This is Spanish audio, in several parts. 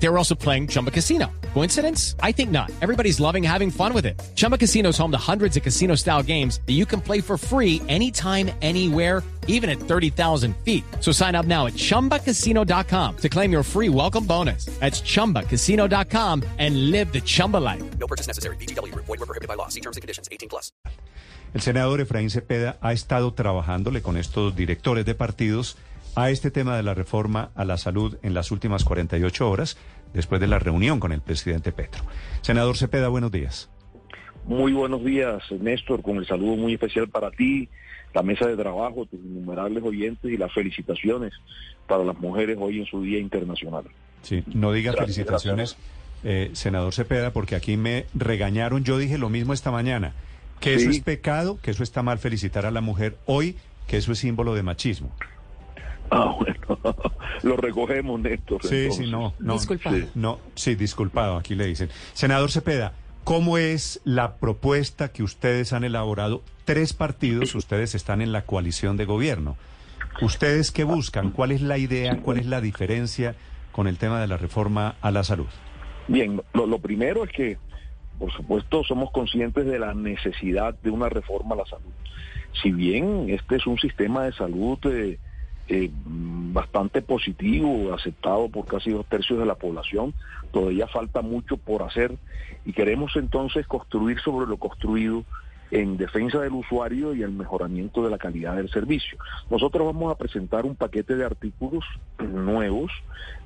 They were also playing Chumba Casino. Coincidence? I think not. Everybody's loving having fun with it. Chumba Casino is home to hundreds of casino style games that you can play for free anytime, anywhere, even at 30,000 feet. So sign up now at chumbacasino.com to claim your free welcome bonus. That's chumbacasino.com and live the Chumba life. No purchase necessary. BGW. Void were prohibited by law. See terms and conditions. 18 plus. El senador Efraín Cepeda ha estado trabajándole con estos directores de partidos a este tema de la reforma a la salud en las últimas 48 horas, después de la reunión con el presidente Petro. Senador Cepeda, buenos días. Muy buenos días, Néstor, con el saludo muy especial para ti, la mesa de trabajo, tus innumerables oyentes y las felicitaciones para las mujeres hoy en su Día Internacional. Sí, no diga Gracias, felicitaciones, eh, senador Cepeda, porque aquí me regañaron, yo dije lo mismo esta mañana, que eso es pecado, que eso está mal felicitar a la mujer hoy, que eso es símbolo de machismo. Ah, bueno, lo recogemos, Néstor. Sí, entonces. sí, no, no. Disculpado. Sí, no, sí, disculpado, aquí le dicen. Senador Cepeda, ¿cómo es la propuesta que ustedes han elaborado? Tres partidos, ustedes están en la coalición de gobierno. ¿Ustedes qué buscan? ¿Cuál es la idea? ¿Cuál es la diferencia con el tema de la reforma a la salud? Bien, lo, lo primero es que, por supuesto, somos conscientes de la necesidad de una reforma a la salud. Si bien este es un sistema de salud eh, eh, bastante positivo, aceptado por casi dos tercios de la población, todavía falta mucho por hacer y queremos entonces construir sobre lo construido en defensa del usuario y el mejoramiento de la calidad del servicio. Nosotros vamos a presentar un paquete de artículos nuevos,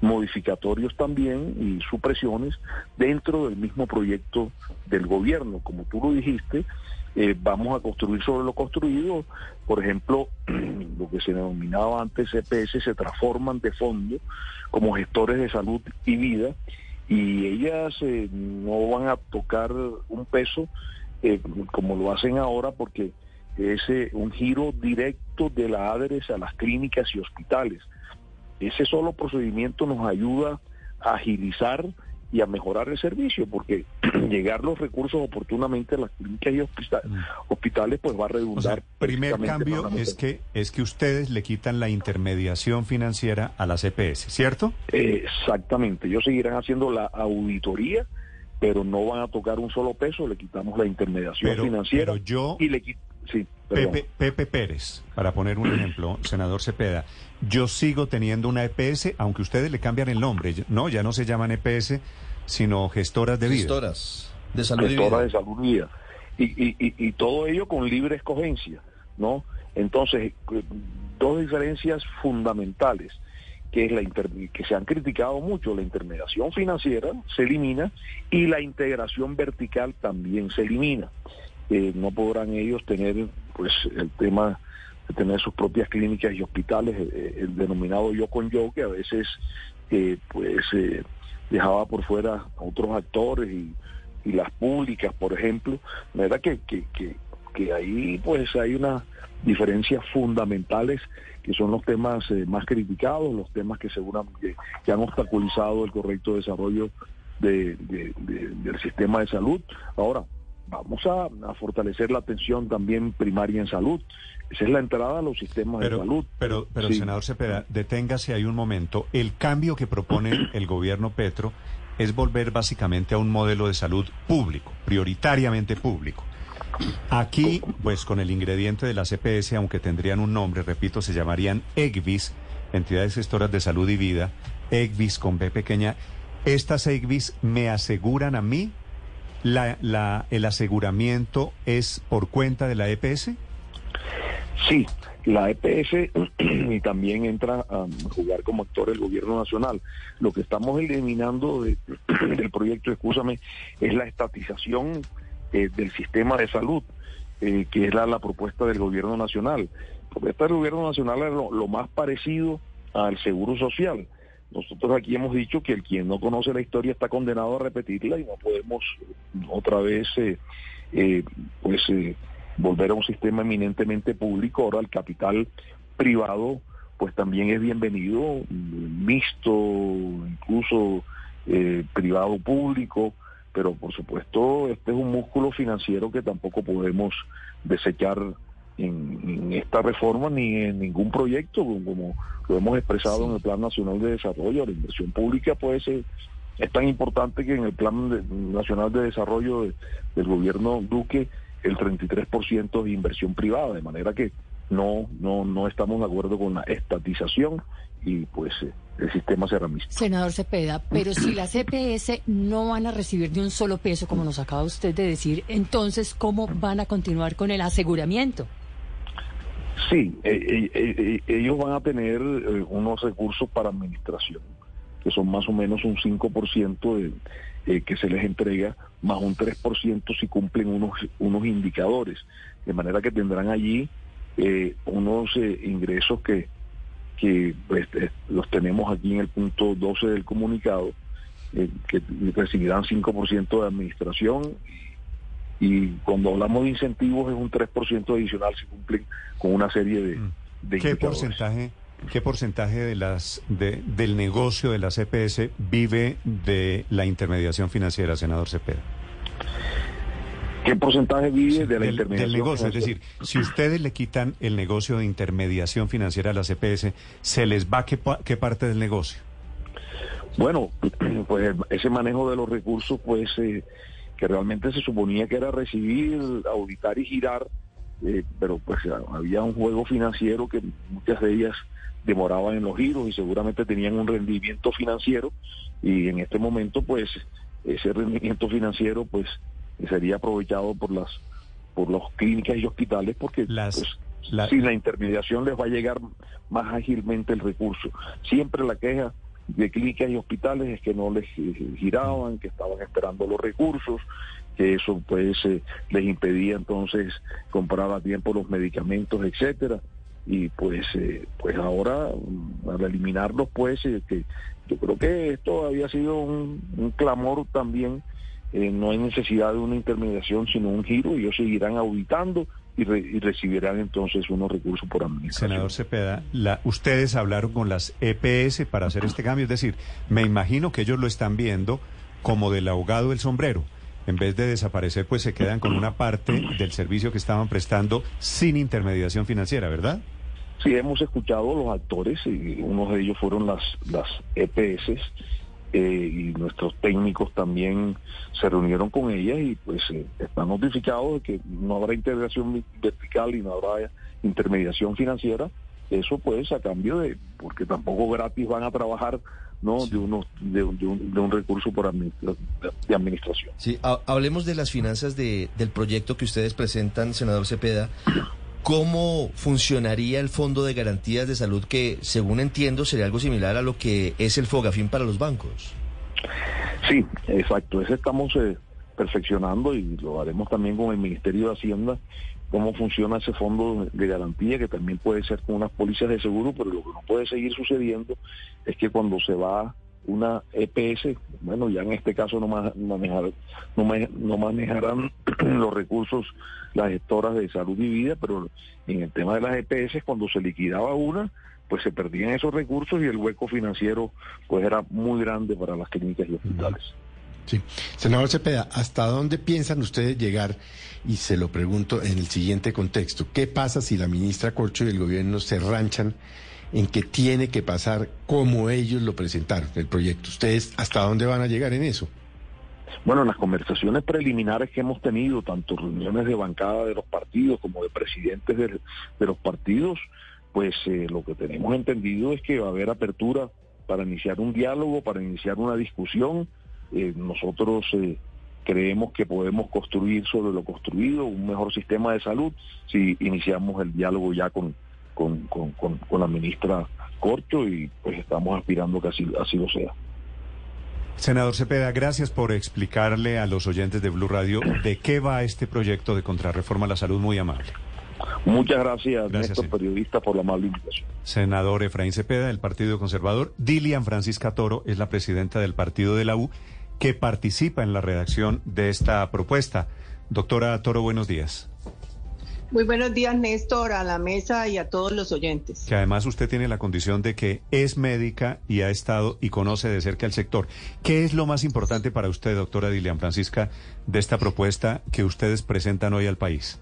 modificatorios también y supresiones dentro del mismo proyecto del gobierno. Como tú lo dijiste, eh, vamos a construir sobre lo construido. Por ejemplo, lo que se denominaba antes EPS se transforman de fondo como gestores de salud y vida y ellas eh, no van a tocar un peso eh, como lo hacen ahora porque es eh, un giro directo de la ADRES a las clínicas y hospitales. Ese solo procedimiento nos ayuda a agilizar y a mejorar el servicio, porque llegar los recursos oportunamente a las clínicas y hospita- hospitales pues va a O sea, redundar. el primer cambio es que, es que ustedes le quitan la intermediación financiera a las EPS, ¿cierto? Eh, Exactamente, ellos seguirán haciendo la auditoría, pero no van a tocar un solo peso, le quitamos la intermediación Pero- financiera pero yo- y le sí. Pepe, Pepe Pérez, para poner un ejemplo, senador Cepeda, yo sigo teniendo una EPS, aunque ustedes le cambian el nombre, no, ya no se llaman EPS, sino gestoras de vida. Gestoras de salud y gestora vida. de salud y vida. Y, y, y, y todo ello con libre escogencia, ¿no? Entonces, eh, dos diferencias fundamentales que es la inter- que se han criticado mucho, la intermediación financiera se elimina y la integración vertical también se elimina. Eh, no podrán ellos tener pues el tema de tener sus propias clínicas y hospitales, eh, el denominado yo con yo, que a veces eh, pues eh, dejaba por fuera a otros actores y, y las públicas, por ejemplo, verdad que, que, que, que ahí pues hay unas diferencias fundamentales que son los temas eh, más criticados, los temas que seguramente que han obstaculizado el correcto desarrollo de- de- de- del sistema de salud. Ahora, vamos a, a fortalecer la atención también primaria en salud. Esa es la entrada a los sistemas de salud. pero, pero Sí. senador Cepeda, deténgase ahí un momento. El cambio que propone el gobierno Petro es volver básicamente a un modelo de salud público, prioritariamente público. Aquí, pues con el ingrediente de las EPS, aunque tendrían un nombre, repito, se llamarían EGVIS, entidades gestoras de salud y vida, EGVIS con B pequeña. Estas EGVIS me aseguran a mí, la, la, el aseguramiento es por cuenta de la EPS. Sí, la EPS y también entra a jugar como actor el gobierno nacional. Lo que estamos eliminando de- del proyecto, escúchame, es la estatización eh, del sistema de salud, eh, que era la propuesta del gobierno nacional. La propuesta del gobierno nacional es lo, más parecido al seguro social. Nosotros aquí hemos dicho que el quien no conoce la historia está condenado a repetirla y no podemos otra vez, eh, pues, volver a un sistema eminentemente público. Ahora el capital privado, pues también es bienvenido, mm, mixto, incluso privado público, pero por supuesto este es un músculo financiero que tampoco podemos desechar en, esta reforma ni en ningún proyecto, como lo hemos expresado en el Plan Nacional de Desarrollo. La inversión pública puede ser es tan importante que en el Plan Nacional de Desarrollo del gobierno Duque el 33% de inversión privada, de manera que no, no, no estamos de acuerdo con la estatización y pues eh, el sistema será mixto. Senador Cepeda, pero si las EPS no van a recibir ni un solo peso, como nos acaba usted de decir, entonces, ¿cómo van a continuar con el aseguramiento? Sí, eh, eh, ellos van a tener unos recursos para administración, que son más o menos un 5% de, que se les entrega, más un 3% si cumplen unos, unos indicadores, de manera que tendrán allí eh, unos eh, ingresos que, que pues, eh, los tenemos aquí en el punto 12 del comunicado, que recibirán 5% de administración y cuando hablamos de incentivos es un 3% adicional si cumplen con una serie de, mm. de ¿Qué porcentaje ¿Qué porcentaje de las de, del negocio de la CPS vive de la intermediación financiera, senador Cepeda? ¿Qué porcentaje vive de la del, intermediación? Del negocio, es decir, si ustedes le quitan el negocio de intermediación financiera a la CPS, ¿se les va qué, qué parte del negocio? Bueno, pues ese manejo de los recursos, pues eh, que realmente se suponía que era recibir, auditar y girar, eh, pero pues había un juego financiero que muchas de ellas demoraban en los giros y seguramente tenían un rendimiento financiero y en este momento pues ese rendimiento financiero pues sería aprovechado por las por los clínicas y hospitales porque las, pues, sin la intermediación les va a llegar más ágilmente el recurso. Siempre la queja de clínicas y hospitales es que no les giraban, que estaban esperando los recursos, que eso pues eh, les impedía entonces comprar a tiempo los medicamentos, etcétera. Y pues eh, pues ahora al eliminarlos pues eh, que yo creo que esto había sido un clamor también eh, no hay necesidad de una intermediación, sino un giro, y ellos seguirán auditando y, recibirán entonces unos recursos por administración. Senador Cepeda, la, ustedes hablaron con las EPS para hacer este cambio, es decir, me imagino que ellos lo están viendo como del ahogado del sombrero. En vez de desaparecer, pues se quedan con una parte del servicio que estaban prestando sin intermediación financiera, ¿verdad? Sí, hemos escuchado a los actores, y unos de ellos fueron las, las EPS, eh, y nuestros técnicos también se reunieron con ellas y pues eh, están notificados de que no habrá integración vertical y no habrá intermediación financiera. Eso pues a cambio de, porque tampoco gratis van a trabajar ¿no? De, unos, de, un, recurso por de administración. Sí, hablemos de las finanzas de, del proyecto que ustedes presentan, senador Cepeda. ¿Cómo funcionaría el Fondo de Garantías de Salud que, según entiendo, sería algo similar a lo que es el Fogafín para los bancos? Sí, exacto. Ese estamos eh, perfeccionando y lo haremos también con el Ministerio de Hacienda, cómo funciona ese fondo de garantía, que también puede ser con unas pólizas de seguro, pero lo que no puede seguir sucediendo es que cuando se va una EPS, bueno, ya en este caso no, manejar, no, manejarán los recursos las gestoras de salud y vida, pero en el tema de las EPS, cuando se liquidaba una, pues se perdían esos recursos y el hueco financiero pues era muy grande para las clínicas y hospitales. Sí. Senador Cepeda, ¿hasta dónde piensan ustedes llegar? Y se lo pregunto en el siguiente contexto. ¿Qué pasa si la ministra Corcho y el gobierno se ranchan en que tiene que pasar como ellos lo presentaron, el proyecto. ¿Ustedes hasta dónde van a llegar en eso? Bueno, en las conversaciones preliminares que hemos tenido, tanto reuniones de bancada de los partidos como de presidentes de, los partidos, pues eh, lo que tenemos entendido es que va a haber apertura para iniciar un diálogo, para iniciar una discusión. Eh, nosotros eh, creemos que podemos construir sobre lo construido un mejor sistema de salud si iniciamos el diálogo ya con, con, con, la ministra Corcho y pues estamos aspirando que así, así lo sea. Senador Cepeda, gracias por explicarle a los oyentes de Blue Radio de qué va este proyecto de contrarreforma a la salud, muy amable. Muchas gracias, gracias Néstor, periodista, por la amable invitación. Senador Efraín Cepeda, del Partido Conservador. Dilian Francisca Toro es la presidenta del partido de la U, que participa en la redacción de esta propuesta. Doctora Toro, buenos días. Muy buenos días, Néstor, a la mesa y a todos los oyentes. Que además usted tiene la condición de que es médica y ha estado y conoce de cerca el sector. ¿Qué es lo más importante para usted, doctora Dilian Francisca, de esta propuesta que ustedes presentan hoy al país?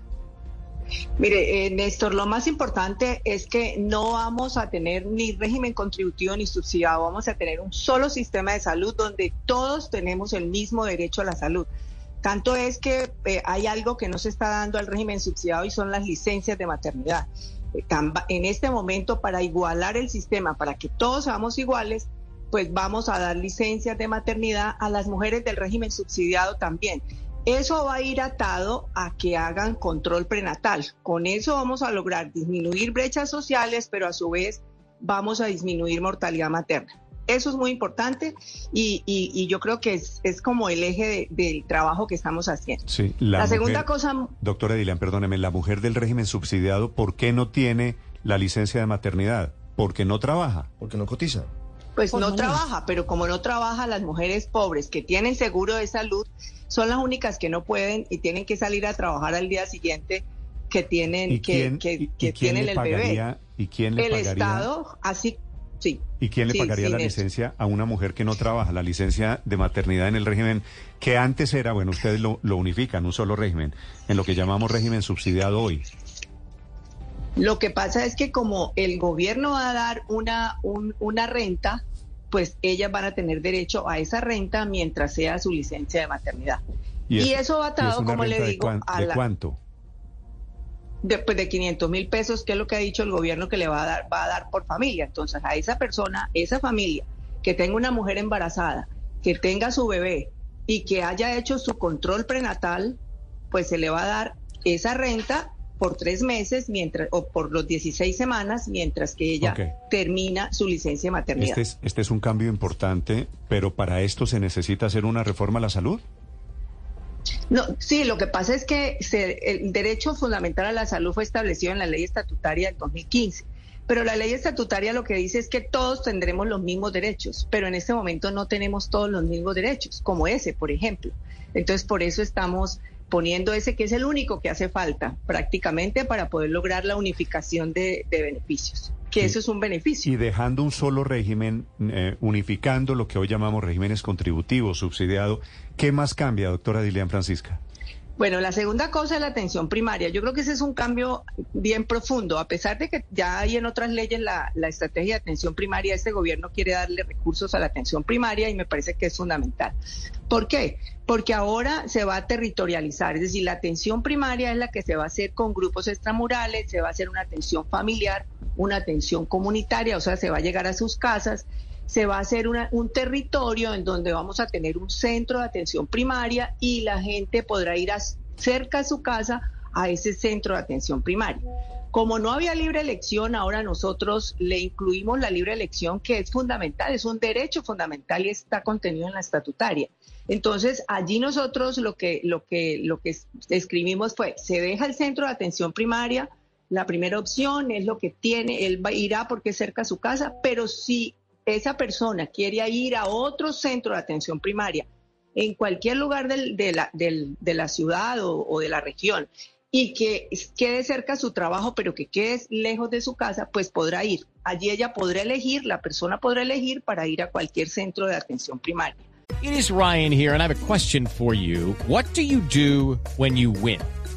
Mire, eh, Néstor, lo más importante es que no vamos a tener ni régimen contributivo ni subsidiado, vamos a tener un solo sistema de salud donde todos tenemos el mismo derecho a la salud. Tanto es que eh, hay algo que no se está dando al régimen subsidiado y son las licencias de maternidad. Eh, en este momento, para igualar el sistema, para que todos seamos iguales, pues vamos a dar licencias de maternidad a las mujeres del régimen subsidiado también. Eso va a ir atado a que hagan control prenatal. Con eso vamos a lograr disminuir brechas sociales, pero a su vez vamos a disminuir mortalidad materna. Eso es muy importante y, yo creo que es, como el eje del trabajo que estamos haciendo. Sí, la, segunda cosa... Doctora Dilian, perdóneme, la mujer del régimen subsidiado, ¿por qué no tiene la licencia de maternidad? Porque no trabaja. Porque no cotiza. Pues no trabaja, pero como no trabaja, las mujeres pobres que tienen seguro de salud son las únicas que no pueden y tienen que salir a trabajar al día siguiente que tienen que, que, tienen el bebé. ¿Y quién le el Estado, así ¿Y quién le pagaría la licencia a una mujer que no trabaja? La licencia de maternidad en el régimen que antes era, bueno, ustedes lo, unifican, un solo régimen, en lo que llamamos régimen subsidiado hoy. Lo que pasa es que como el gobierno va a dar una, una renta, pues ellas van a tener derecho a esa renta mientras sea su licencia de maternidad. Y, eso va atado, como le digo, a la... cuánto? Después de 500 mil pesos, que es lo que ha dicho el gobierno que le va a dar, va a dar por familia. Entonces, a esa persona, esa familia, que tenga una mujer embarazada, que tenga su bebé y que haya hecho su control prenatal, pues se le va a dar esa renta por tres meses mientras o por los 16 semanas mientras que ella termina su licencia de maternidad. Este es, este es un cambio importante, pero para esto se necesita hacer una reforma a la salud. No, sí, lo que pasa es que el derecho fundamental a la salud fue establecido en la ley estatutaria del 2015. Pero la ley estatutaria lo que dice es que todos tendremos los mismos derechos, pero en este momento no tenemos todos los mismos derechos, como ese, por ejemplo. Entonces, por eso estamos poniendo ese que es el único que hace falta prácticamente para poder lograr la unificación de, beneficios, que eso es un beneficio. Y dejando un solo régimen, eh, unificando lo que hoy llamamos regímenes contributivos, subsidiado, ¿qué más cambia, doctora Dilian Francisca? Bueno, la segunda cosa es la atención primaria. Yo creo que ese es un cambio bien profundo. A pesar de que ya hay en otras leyes la, la, estrategia de atención primaria, este gobierno quiere darle recursos a la atención primaria y me parece que es fundamental. ¿Por qué? Porque ahora se va a territorializar, es decir, la atención primaria es la que se va a hacer con grupos extramurales, se va a hacer una atención familiar, una atención comunitaria, o sea, se va a llegar a sus casas se va a hacer un territorio en donde vamos a tener un centro de atención primaria y la gente podrá ir cerca a su casa a ese centro de atención primaria. Como no había libre elección, ahora nosotros le incluimos la libre elección que es fundamental, es un derecho fundamental y está contenido en la estatutaria. Entonces, allí nosotros lo que, lo que, lo que escribimos fue, se deja el centro de atención primaria, la primera opción es lo que tiene, él irá porque es cerca a su casa, pero si esa persona quiere ir a otro centro de atención primaria en cualquier lugar de, la, de, la, ciudad o, de la región y que quede cerca su trabajo, pero que quede lejos de su casa, pues podrá ir. Allí ella podrá elegir, la persona podrá elegir para ir a cualquier centro de atención primaria. It is Ryan here and I have a question for you. What do you do when you win?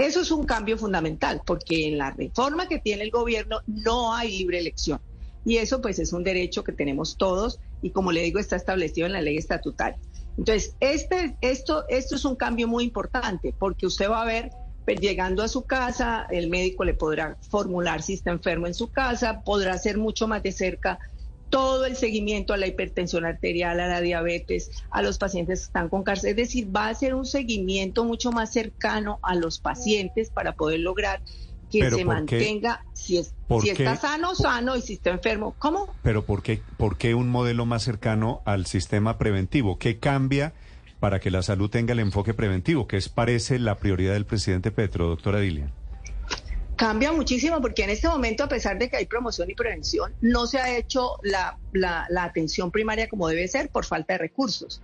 Eso es un cambio fundamental, porque en la reforma que tiene el gobierno no hay libre elección. Y eso pues es un derecho que tenemos todos y como le digo está establecido en la ley estatutaria. Entonces, este, esto, esto es un cambio muy importante porque usted va a ver pues, llegando a su casa, el médico le podrá formular si está enfermo en su casa, podrá hacer mucho más de cerca todo el seguimiento a la hipertensión arterial, a la diabetes, a los pacientes que están con cáncer. Es decir, va a ser un seguimiento mucho más cercano a los pacientes para poder lograr que se mantenga, si, es, ¿Por si qué? está sano, sano, y si está enfermo, ¿cómo? Pero ¿por qué, ¿por qué un modelo más cercano al sistema preventivo? ¿Qué cambia para que la salud tenga el enfoque preventivo? que es, parece, la prioridad del presidente Petro, doctora Dilian? Cambia muchísimo porque en este momento, a pesar de que hay promoción y prevención, no se ha hecho la, la- la atención primaria como debe ser por falta de recursos.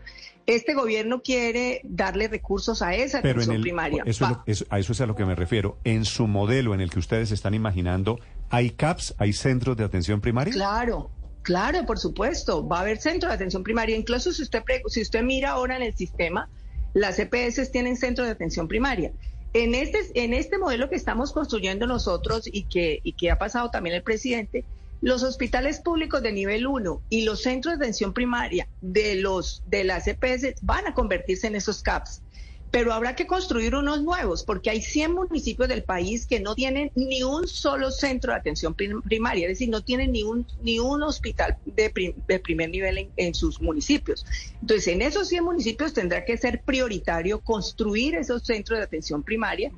Este gobierno quiere darle recursos a esa Pero en atención el, primaria. eso es Pa- lo- eso- a eso es a lo que me refiero. En su modelo en el que ustedes están imaginando, ¿hay CAPS? ¿Hay centros de atención primaria? Claro, claro, por supuesto. Va a haber centro de atención primaria. Incluso si usted, pre- si usted mira ahora en el sistema, las EPS tienen centro de atención primaria. En este, en este modelo que estamos construyendo nosotros y que, y que ha pasado también el presidente, los hospitales públicos de nivel 1 y los centros de atención primaria de, los, de las EPS van a convertirse en esos CAPS. Pero habrá que construir unos nuevos, porque hay 100 municipios del país que no tienen ni un solo centro de atención prim- primaria, es decir, no tienen ni un, ni un hospital de, de primer nivel en, en sus municipios. Entonces, en esos 100 municipios tendrá que ser prioritario construir esos centros de atención primaria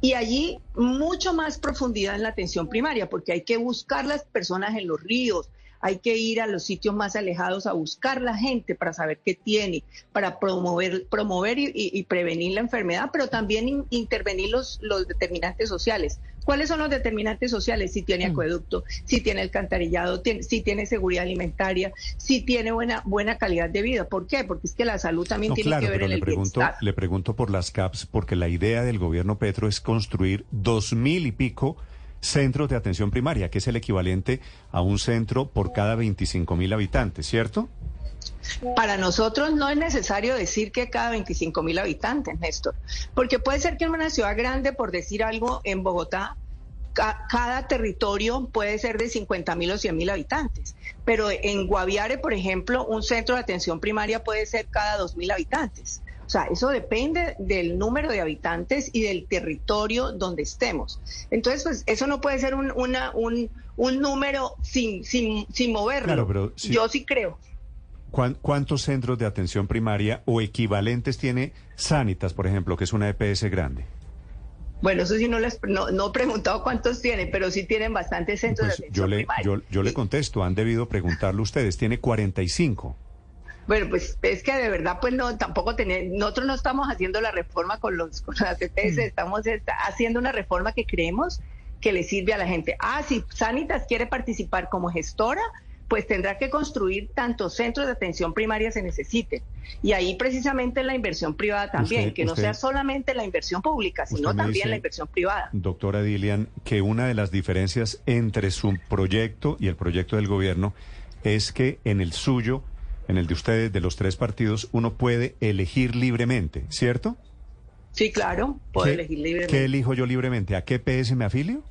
y allí mucho más profundidad en la atención primaria, porque hay que buscar las personas en los ríos, hay que ir a los sitios más alejados a buscar la gente para saber qué tiene, para promover, promover y, y- y prevenir la enfermedad, pero también in- intervenir los, los determinantes sociales. ¿Cuáles son los determinantes sociales? Si tiene acueducto, si tiene alcantarillado, tiene- si tiene seguridad alimentaria, si tiene buena, buena calidad de vida. ¿Por qué? Porque es que la salud también No, tiene claro, que ver pero en le el pregunto, bienestar. le pregunto por las CAPS, porque la idea del gobierno Petro es construir dos mil y pico centros de atención primaria, que es el equivalente a un centro por cada 25 mil habitantes, ¿cierto? Para nosotros no es necesario decir que cada 25 mil habitantes, Néstor, porque puede ser que en una ciudad grande, por decir algo, en Bogotá, ca- cada territorio puede ser de 50 mil o 100 mil habitantes, pero en Guaviare, por ejemplo, un centro de atención primaria puede ser cada 2 mil habitantes. O sea, eso depende del número de habitantes y del territorio donde estemos. Entonces, pues eso no puede ser un, una- un, un número sin, sin, sin moverlo. Claro, pero si- Yo sí creo. ¿Cuán- ¿Cuántos centros de atención primaria o equivalentes tiene Sanitas, por ejemplo, que es una EPS grande? Bueno, eso sí no les no, no he preguntado cuántos tienen, pero sí tienen bastantes centros Pues de yo atención le, primaria. yo, yo le contesto, han debido preguntarle ustedes, tiene 45. Bueno, pues es que de verdad, pues no, tampoco tener, nosotros no estamos haciendo la reforma con los con las EPS, estamos esta- haciendo una reforma que creemos que le sirve a la gente. Ah, si Sanitas quiere participar como gestora, pues tendrá que construir tantos centros de atención primaria se necesiten. Y ahí precisamente la inversión privada también, Usted- que no usted- sea solamente la inversión pública, sino también dice- la inversión privada. Doctora Dilian, que una de las diferencias entre su proyecto y el proyecto del gobierno es que en el suyo, en el de ustedes, de los tres partidos, uno puede elegir libremente, ¿cierto? Sí, claro, puedo ¿Qué- elegir libremente. ¿Qué elijo yo libremente? ¿A qué PS me afilio?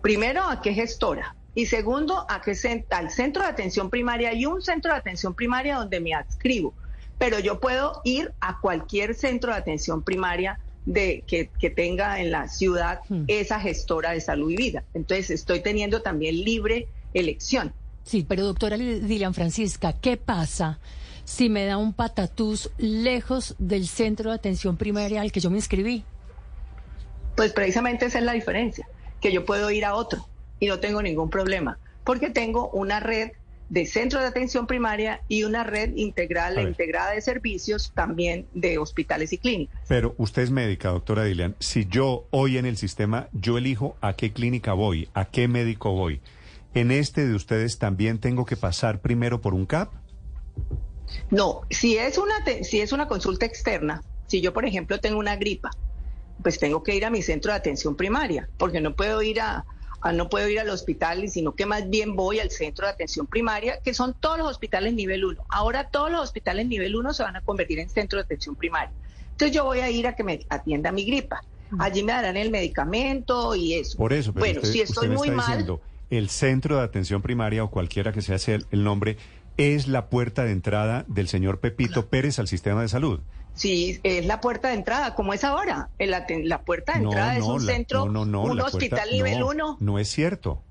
Primero, a qué gestora. Y segundo, a qué al centro de atención primaria. Hay un centro de atención primaria donde me adscribo, pero yo puedo ir a cualquier centro de atención primaria de que, que tenga en la ciudad Hmm. esa gestora de salud y vida. Entonces, estoy teniendo también libre elección. Sí, pero doctora Dilian Francisca, ¿qué pasa si me da un patatús lejos del centro de atención primaria al que yo me inscribí? Pues precisamente esa es la diferencia, que yo puedo ir a otro y no tengo ningún problema, porque tengo una red de centros de atención primaria y una red integral e integrada de servicios también de hospitales y clínicas. Pero usted es médica, doctora Dilian. Si yo hoy en el sistema, yo elijo a qué clínica voy, a qué médico voy. En este de ustedes también tengo que pasar primero por un CAP. No, si es una si es una consulta externa, si yo por ejemplo tengo una gripa, pues tengo que ir a mi centro de atención primaria, porque no puedo ir a, a- no puedo ir al hospital, sino que más bien voy al centro de atención primaria, que son todos los hospitales nivel 1. Ahora todos los hospitales nivel 1 se van a convertir en centro de atención primaria. Entonces yo voy a ir a que me atienda mi gripa. Allí me darán el medicamento y eso. Por eso, pero bueno, usted, si usted estoy me muy está mal, diciendo, el centro de atención primaria o cualquiera que sea el, nombre, es la puerta de entrada del señor Pepito Pérez al sistema de salud. Sí, es la puerta de entrada, como es ahora. La puerta de entrada es un la- centro, no, un la puerta- hospital nivel no, 1. No es cierto.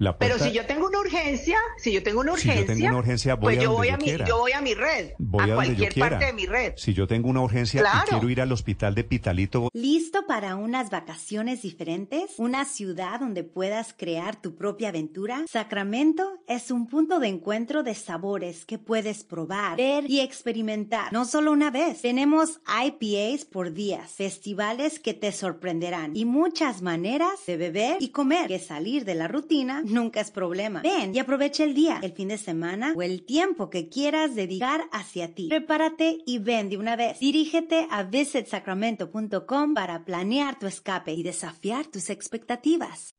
La Pero puerta- si yo tengo una urgencia, si yo tengo una Si yo urgencia, tengo una urgencia, voy pues a yo donde voy yo a mi, quiera. yo voy a mi red, Voy a a donde yo cualquier parte de mi red. Si yo tengo una urgencia Claro. y quiero ir al hospital de Pitalito, ¿Listo para unas vacaciones diferentes? ¿Una ciudad donde puedas crear tu propia aventura? Sacramento es un punto de encuentro de sabores que puedes probar, ver y experimentar. No solo una vez. Tenemos IPAs por días, festivales que te sorprenderán y muchas maneras de beber y comer. Que salir de la rutina nunca es problema. Ven y aprovecha el día, el fin de semana o el tiempo que quieras dedicar hacia ti. Prepárate y ven de una vez. Dirígete a visitsacramento.com para planear tu escape y desafiar tus expectativas.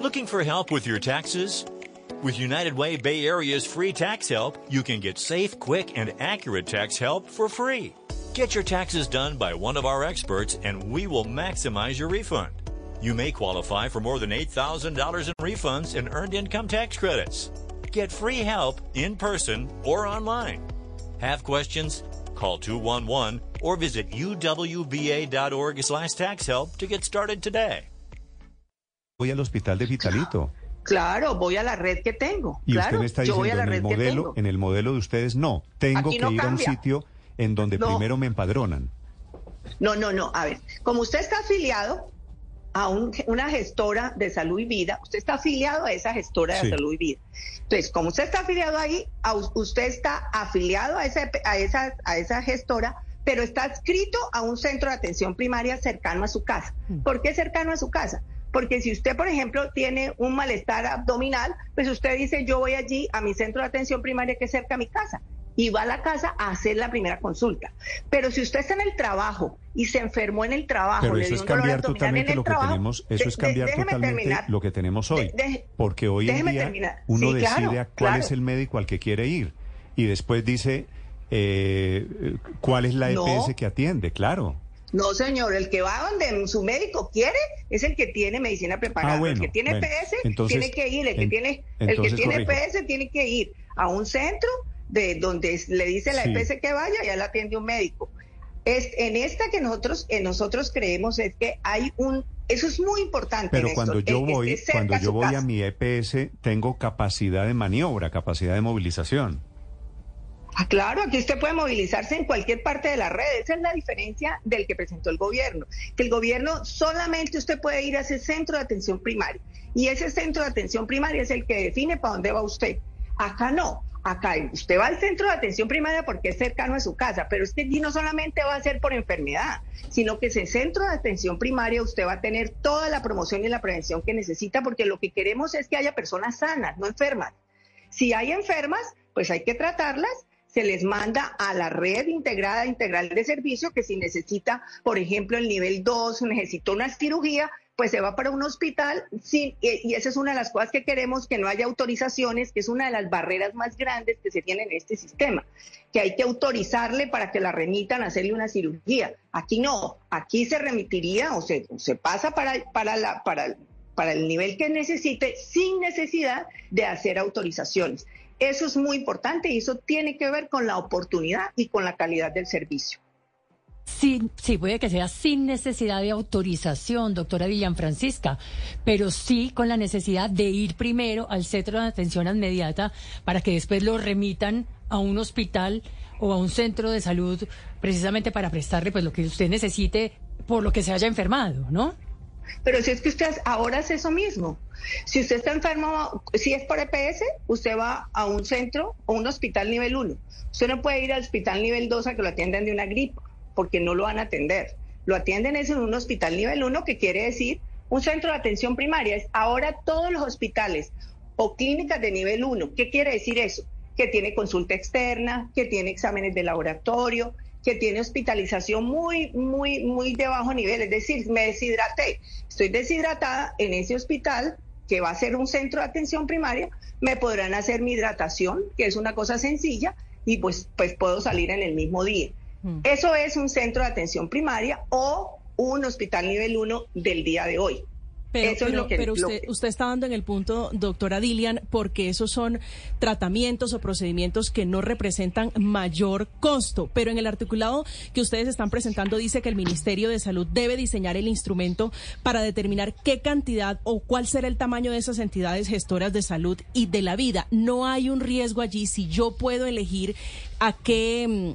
Looking for help with your taxes? With United Way Bay Area's free tax help, you can get safe, quick, and accurate tax help for free. Get your taxes done by one of our experts, and we will maximize your refund. You may qualify for more than $8,000 in refunds and earned income tax credits. Get free help in person or online. Have questions? Call 211 or visit uwva.org slash tax help to get started today. voy al hospital de Pitalito. Claro, voy a la red que tengo. Y claro, usted me está yo voy a diciendo la en el red modelo, en el modelo de ustedes no. Tengo Aquí que no ir a un cambia. sitio en donde No. primero me empadronan. No, no, no. A ver, como usted está afiliado a un- una gestora de salud y vida, usted está afiliado a esa gestora de salud y vida. Entonces, como usted está afiliado ahí, a us- usted está afiliado a esa, a esa, a esa gestora, pero está adscrito a un centro de atención primaria cercano a su casa. ¿Por qué cercano a su casa? Porque si usted, por ejemplo, tiene un malestar abdominal, pues usted dice, yo voy allí a mi centro de atención primaria que es cerca a mi casa y va a la casa a hacer la primera consulta. Pero si usted está en el trabajo y se enfermó en el trabajo, Pero le eso dio es un cambiar totalmente lo que trabajo, tenemos, eso de- es cambiar de- totalmente terminar. lo que tenemos hoy. De- porque hoy en día terminar. uno Sí, decide claro, a cuál claro. es el médico al que quiere ir y después dice eh, cuál es la No. EPS que atiende, claro. No, señor, el que va donde su médico quiere es el que tiene medicina preparada. Ah, bueno, el que tiene bueno. PS Entonces, tiene que ir, el que en- tiene, el que tiene corrijo. PS tiene que ir a un centro de donde le dice la Sí. EPS que vaya ya la atiende un médico. Es, en esta que nosotros, en nosotros creemos es que hay un, eso es muy importante. Pero Néstor, cuando yo voy, cuando a yo voy a mi EPS, tengo capacidad de maniobra, capacidad de movilización. Ah, claro, aquí usted puede movilizarse en cualquier parte de la red. Esa es la diferencia del que presentó el gobierno. Que el gobierno solamente usted puede ir a ese centro de atención primaria. Y ese centro de atención primaria es el que define para dónde va usted. Acá no. Acá usted va al centro de atención primaria porque es cercano a su casa, pero es que allí no solamente va a ser por enfermedad, sino que ese centro de atención primaria usted va a tener toda la promoción y la prevención que necesita, porque lo que queremos es que haya personas sanas, no enfermas. Si hay enfermas, pues hay que tratarlas. Se les manda a la red integrada integral de servicio que si necesita, por ejemplo, el nivel 2, necesita una cirugía, pues se va para un hospital. Sí, y esa es una de las cosas que queremos, que no haya autorizaciones, que es una de las barreras más grandes que se tienen en este sistema, que hay que autorizarle para que la remitan a hacerle una cirugía. Aquí no, aquí se remitiría o se, se pasa para, para, la, para, para el nivel que necesite sin necesidad de hacer autorizaciones. Eso es muy importante y eso tiene que ver con la oportunidad y con la calidad del servicio. Sí, sí, puede que sea sin necesidad de autorización, doctora Villan Francisca, pero sí con la necesidad de ir primero al centro de atención inmediata para que después lo remitan a un hospital o a un centro de salud precisamente para prestarle pues lo que usted necesite por lo que se haya enfermado, ¿no? Pero si es que usted ahora hace eso mismo. Si usted está enfermo, si es por EPS, usted va a un centro o un hospital nivel 1. Usted no puede ir al hospital nivel 2 a que lo atiendan de una gripa, porque no lo van a atender. Lo atienden es en un hospital nivel 1, que quiere decir un centro de atención primaria. Es ahora todos los hospitales o clínicas de nivel 1. ¿Qué quiere decir eso? Que tiene consulta externa, que tiene exámenes de laboratorio, que tiene hospitalización muy, muy, muy de bajo nivel. Es decir, me deshidraté, estoy deshidratada en ese hospital que va a ser un centro de atención primaria, me podrán hacer mi hidratación, que es una cosa sencilla, y pues, pues puedo salir en el mismo día. Eso es un centro de atención primaria o un hospital nivel 1 del día de hoy. Pero, Eso es lo que- pero lo usted, que- usted está dando en el punto, doctora Dilian, porque esos son tratamientos o procedimientos que no representan mayor costo. Pero en el articulado que ustedes están presentando dice que el Ministerio de Salud debe diseñar el instrumento para determinar qué cantidad o cuál será el tamaño de esas entidades gestoras de salud y de la vida. No hay un riesgo allí si yo puedo elegir a qué...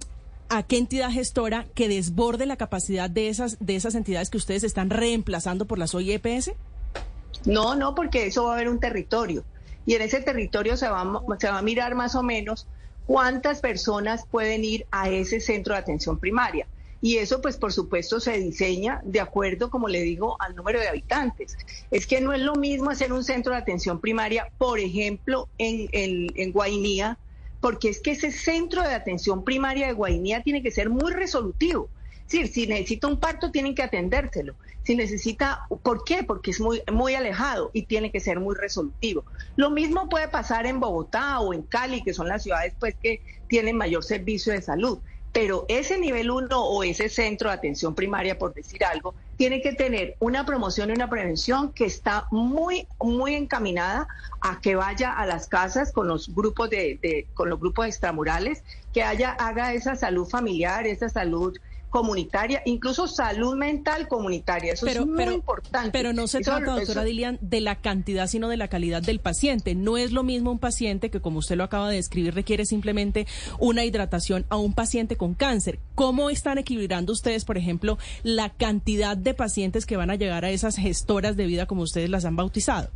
a qué entidad gestora que desborde la capacidad de esas, de esas entidades que ustedes están reemplazando por las OIEPS? No, no, porque eso va a haber un territorio. Y en ese territorio se va, a se va a mirar más o menos cuántas personas pueden ir a ese centro de atención primaria. Y eso, pues, por supuesto, se diseña de acuerdo, como le digo, al número de habitantes. Es que no es lo mismo hacer un centro de atención primaria, por ejemplo, en, en, en Guainía, porque es que ese centro de atención primaria de Guainía tiene que ser muy resolutivo. Si necesita un parto, tienen que atendérselo. Si necesita, ¿por qué? Porque es muy, muy alejado y tiene que ser muy resolutivo. Lo mismo puede pasar en Bogotá o en Cali, que son las ciudades pues que tienen mayor servicio de salud. Pero ese nivel 1 o ese centro de atención primaria, por decir algo, tiene que tener una promoción y una prevención que está muy, muy encaminada a que vaya a las casas con los grupos de, de- con los grupos extramurales, que haya, haga esa salud familiar, esa salud comunitaria, incluso salud mental comunitaria. Eso es muy importante. Pero no se Eso- trata, doctora eso- Dilian, de la cantidad, sino de la calidad del paciente. No es lo mismo un paciente que, como usted lo acaba de describir, requiere simplemente una hidratación a un paciente con cáncer. ¿Cómo están equilibrando ustedes, por ejemplo, la cantidad de pacientes que van a llegar a esas gestoras de vida, como ustedes las han bautizado?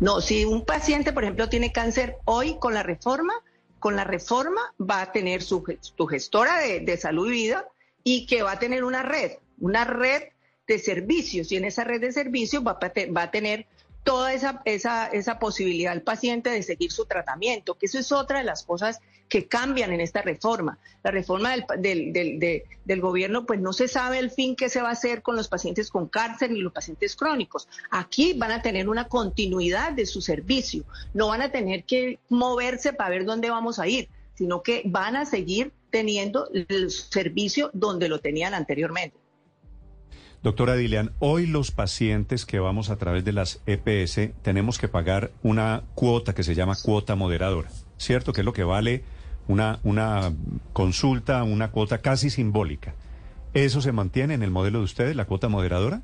No, si un paciente, por ejemplo, tiene cáncer hoy con la reforma, con la reforma va a tener su, su gestora de, de salud y vida y que va a tener una red, una red de servicios y en esa red de servicios va, a va a tener toda esa, esa, esa posibilidad al paciente de seguir su tratamiento, que eso es otra de las cosas que cambian en esta reforma. La reforma del, del, del, de- del gobierno, pues no se sabe el fin que se va a hacer con los pacientes con cáncer ni los pacientes crónicos. Aquí van a tener una continuidad de su servicio, no van a tener que moverse para ver dónde vamos a ir, sino que van a seguir teniendo el servicio donde lo tenían anteriormente. Doctora Dilian, hoy los pacientes que vamos a través de las EPS tenemos que pagar una cuota que se llama cuota moderadora, ¿cierto? Que es lo que vale una, una consulta, una cuota casi simbólica. ¿Eso se mantiene en el modelo de ustedes, la cuota moderadora?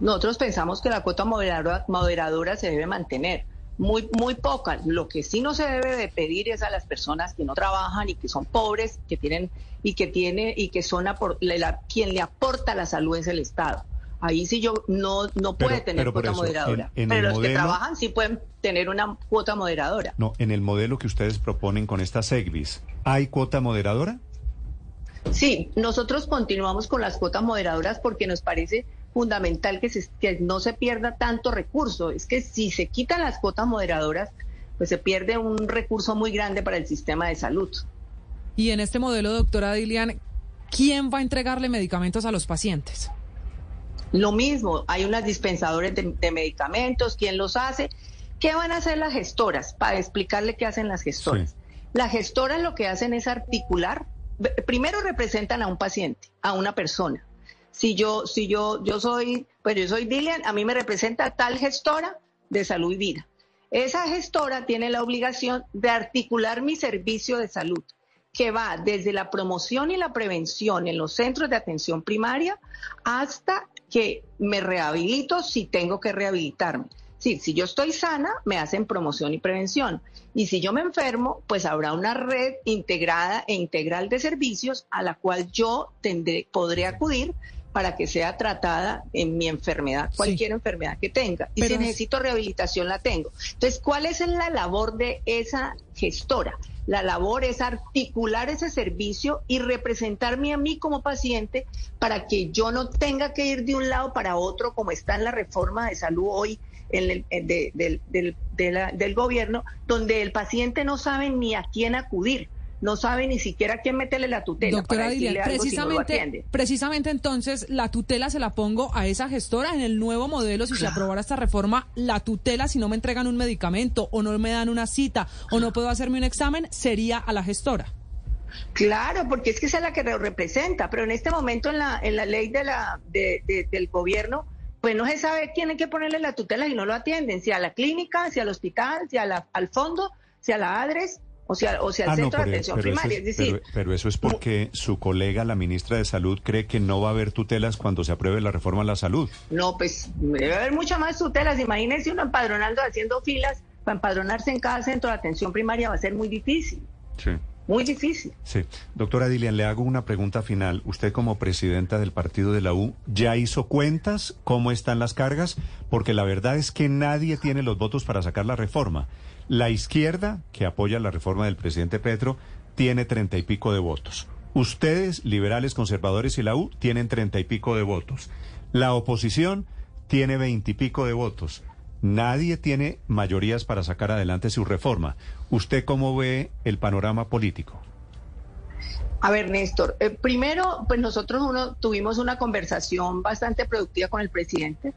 Nosotros pensamos que la cuota moderadora, moderadora se debe mantener, muy, muy poca. Lo que sí no se debe de pedir es a las personas que no trabajan y que son pobres, que tienen y que tiene y que son apor- le- la- quien le aporta la salud es el Estado. Ahí sí yo no no puede Pero- tener pero cuota eso, moderadora, en- en pero los que trabajan sí pueden tener una cuota moderadora. No, en el modelo que ustedes proponen con esta SEGVIS, ¿hay cuota moderadora? Sí, nosotros continuamos con las cuotas moderadoras porque nos parece fundamental que, se- que no se pierda tanto recurso. Es que si se quitan las cuotas moderadoras, pues se pierde un recurso muy grande para el sistema de salud. Y en este modelo, doctora Dilian, ¿quién va a entregarle medicamentos a los pacientes? Lo mismo, hay unas dispensadores de, de medicamentos, ¿quién los hace? ¿Qué van a hacer las gestoras? Para explicarle qué hacen las gestoras. Las gestoras lo que hacen es articular, primero representan a un paciente, a una persona. Si yo, si yo, yo soy, pues yo soy Dilian, a mí me representa tal gestora de salud y vida. Esa gestora tiene la obligación de articular mi servicio de salud, que va desde la promoción y la prevención en los centros de atención primaria hasta que me rehabilito si tengo que rehabilitarme. Sí, si yo estoy sana, me hacen promoción y prevención. Y si yo me enfermo, pues habrá una red integrada e integral de servicios a la cual yo tendré, podré acudir para que sea tratada en mi enfermedad, cualquier enfermedad que tenga. Y Pero si es- necesito rehabilitación, la tengo. Entonces, ¿cuál es la labor de esa gestora? La labor es articular ese servicio y representarme a mí como paciente para que yo no tenga que ir de un lado para otro, como está en la reforma de salud hoy en el- en de- del, del- de la- del gobierno, donde el paciente no sabe ni a quién acudir, no sabe ni siquiera a quién meterle la tutela Doctora para decirle Dilian, algo si no lo precisamente, precisamente entonces la tutela se la pongo a esa gestora en el nuevo modelo, si se aprobara esta reforma, la tutela si no me entregan un medicamento o no me dan una cita o no puedo hacerme un examen, sería a la gestora. Claro, porque es que esa es la que representa, pero en este momento en la, en la ley de la, de- de- del gobierno pues no se sabe quién hay que ponerle la tutela y no lo atienden, si a la clínica, si al hospital, si a la- al fondo, si a la ADRES o sea, o sea al Ah, no, centro de atención primaria. es, es decir, pero- pero eso es porque su colega, la ministra de Salud, cree que no va a haber tutelas cuando se apruebe la reforma a la salud. no, pues debe haber muchas más tutelas. Imagínense uno empadronando, haciendo filas para empadronarse en cada centro de atención primaria va a ser muy difícil, Sí. muy difícil. Sí. Doctora Dilian, le hago una pregunta final. Usted como presidenta del partido de la U, ¿ya hizo cuentas cómo están las cargas? Porque la verdad es que nadie tiene los votos para sacar la reforma. La izquierda, que apoya la reforma del presidente Petro, tiene treinta y pico de votos. Ustedes, liberales, conservadores y la U, tienen treinta y pico de votos. La oposición tiene veintipico de votos. Nadie tiene mayorías para sacar adelante su reforma. ¿Usted cómo ve el panorama político? A ver, Néstor, eh, primero, pues nosotros uno, tuvimos una conversación bastante productiva con el presidente.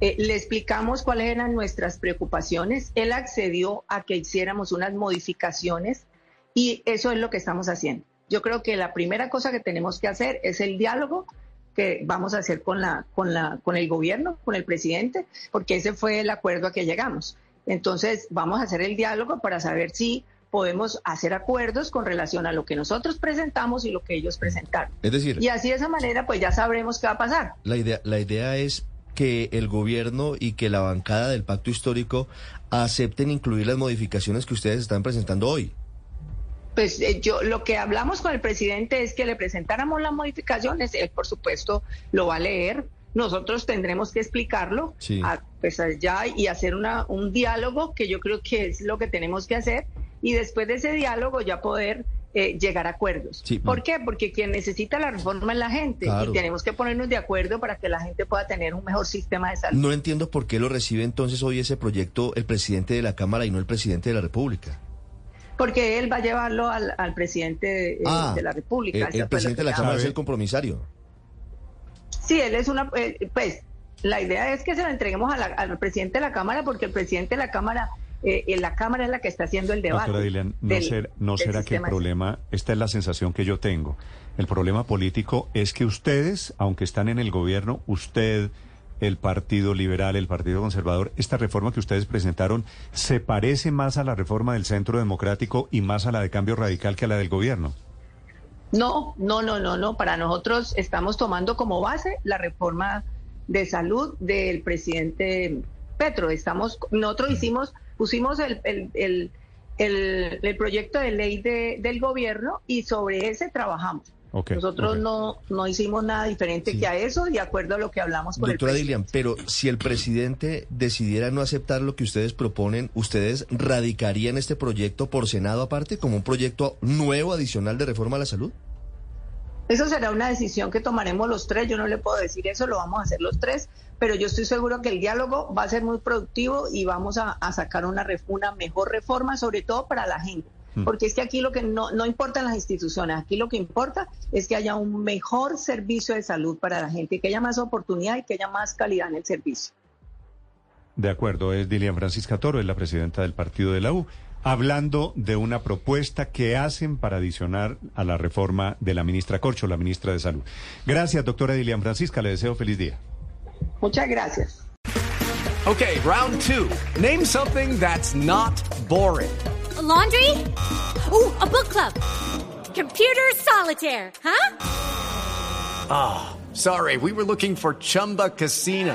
Eh, le explicamos cuáles eran nuestras preocupaciones. Él accedió a que hiciéramos unas modificaciones y eso es lo que estamos haciendo. Yo creo que la primera cosa que tenemos que hacer es el diálogo que vamos a hacer con, la, con, la, con el gobierno, con el presidente, porque ese fue el acuerdo a que llegamos. Entonces, vamos a hacer el diálogo para saber si podemos hacer acuerdos con relación a lo que nosotros presentamos y lo que ellos presentaron. Es decir, Y así de esa manera, pues ya sabremos qué va a pasar. la idea, la idea es que el gobierno y que la bancada del pacto histórico acepten incluir las modificaciones que ustedes están presentando hoy. Pues eh, yo lo que hablamos con el presidente es que le presentáramos las modificaciones, él por supuesto lo va a leer, nosotros tendremos que explicarlo Sí. a- pues allá y hacer una, un diálogo que yo creo que es lo que tenemos que hacer y después de ese diálogo ya poder eh, llegar a acuerdos. Sí. ¿Por qué? Porque quien necesita la reforma es la gente Claro. y tenemos que ponernos de acuerdo para que la gente pueda tener un mejor sistema de salud. No entiendo por qué lo recibe entonces hoy ese proyecto el presidente de la Cámara y no el presidente de la República. Porque él va a llevarlo al, al presidente eh, Ah, de la República. Eh, el lo presidente de la Cámara es el compromisario. Sí, él es una, eh, pues, la idea es que se lo entreguemos a la- al presidente de la Cámara porque el presidente de la Cámara, eh, eh, la Cámara es la que está haciendo el debate. Doctora Dilian, ¿no, del- ser- no será que el problema, esta es la sensación que yo tengo, el problema político es que ustedes, aunque están en el gobierno, usted, el Partido Liberal, el Partido Conservador, esta reforma que ustedes presentaron se parece más a la reforma del Centro Democrático y más a la de Cambio Radical que a la del gobierno. No, no, no, no, no. Para nosotros estamos tomando como base la reforma de salud del presidente Petro. Estamos, nosotros hicimos, pusimos el, el, el, el- el proyecto de ley de- del gobierno y sobre ese trabajamos. Nosotros no, no hicimos nada diferente Sí. que a eso, de acuerdo a lo que hablamos con Doctora el. Dilian, pero si el presidente decidiera no aceptar lo que ustedes proponen, ¿ustedes radicarían este proyecto por Senado aparte como un proyecto nuevo adicional de reforma a la salud? Eso será una decisión que tomaremos los tres. Yo no le puedo decir eso, lo vamos a hacer los tres, pero yo estoy seguro que el diálogo va a ser muy productivo y vamos a, a sacar una, una mejor reforma, sobre todo para la gente. Porque es que aquí lo que no, no importan las instituciones, aquí lo que importa es que haya un mejor servicio de salud para la gente, que haya más oportunidad y que haya más calidad en el servicio. De acuerdo, es Dilian Francisca Toro, es la presidenta del partido de la U, hablando de una propuesta que hacen para adicionar a la reforma de la ministra Corcho, la ministra de Salud. Gracias, doctora Dilian Francisca, le deseo feliz día. Muchas gracias. Okay, round two. Name something that's not boring. A laundry? Ooh, a book club. Computer solitaire, huh? Ah, sorry, we were looking for Chumba Casino.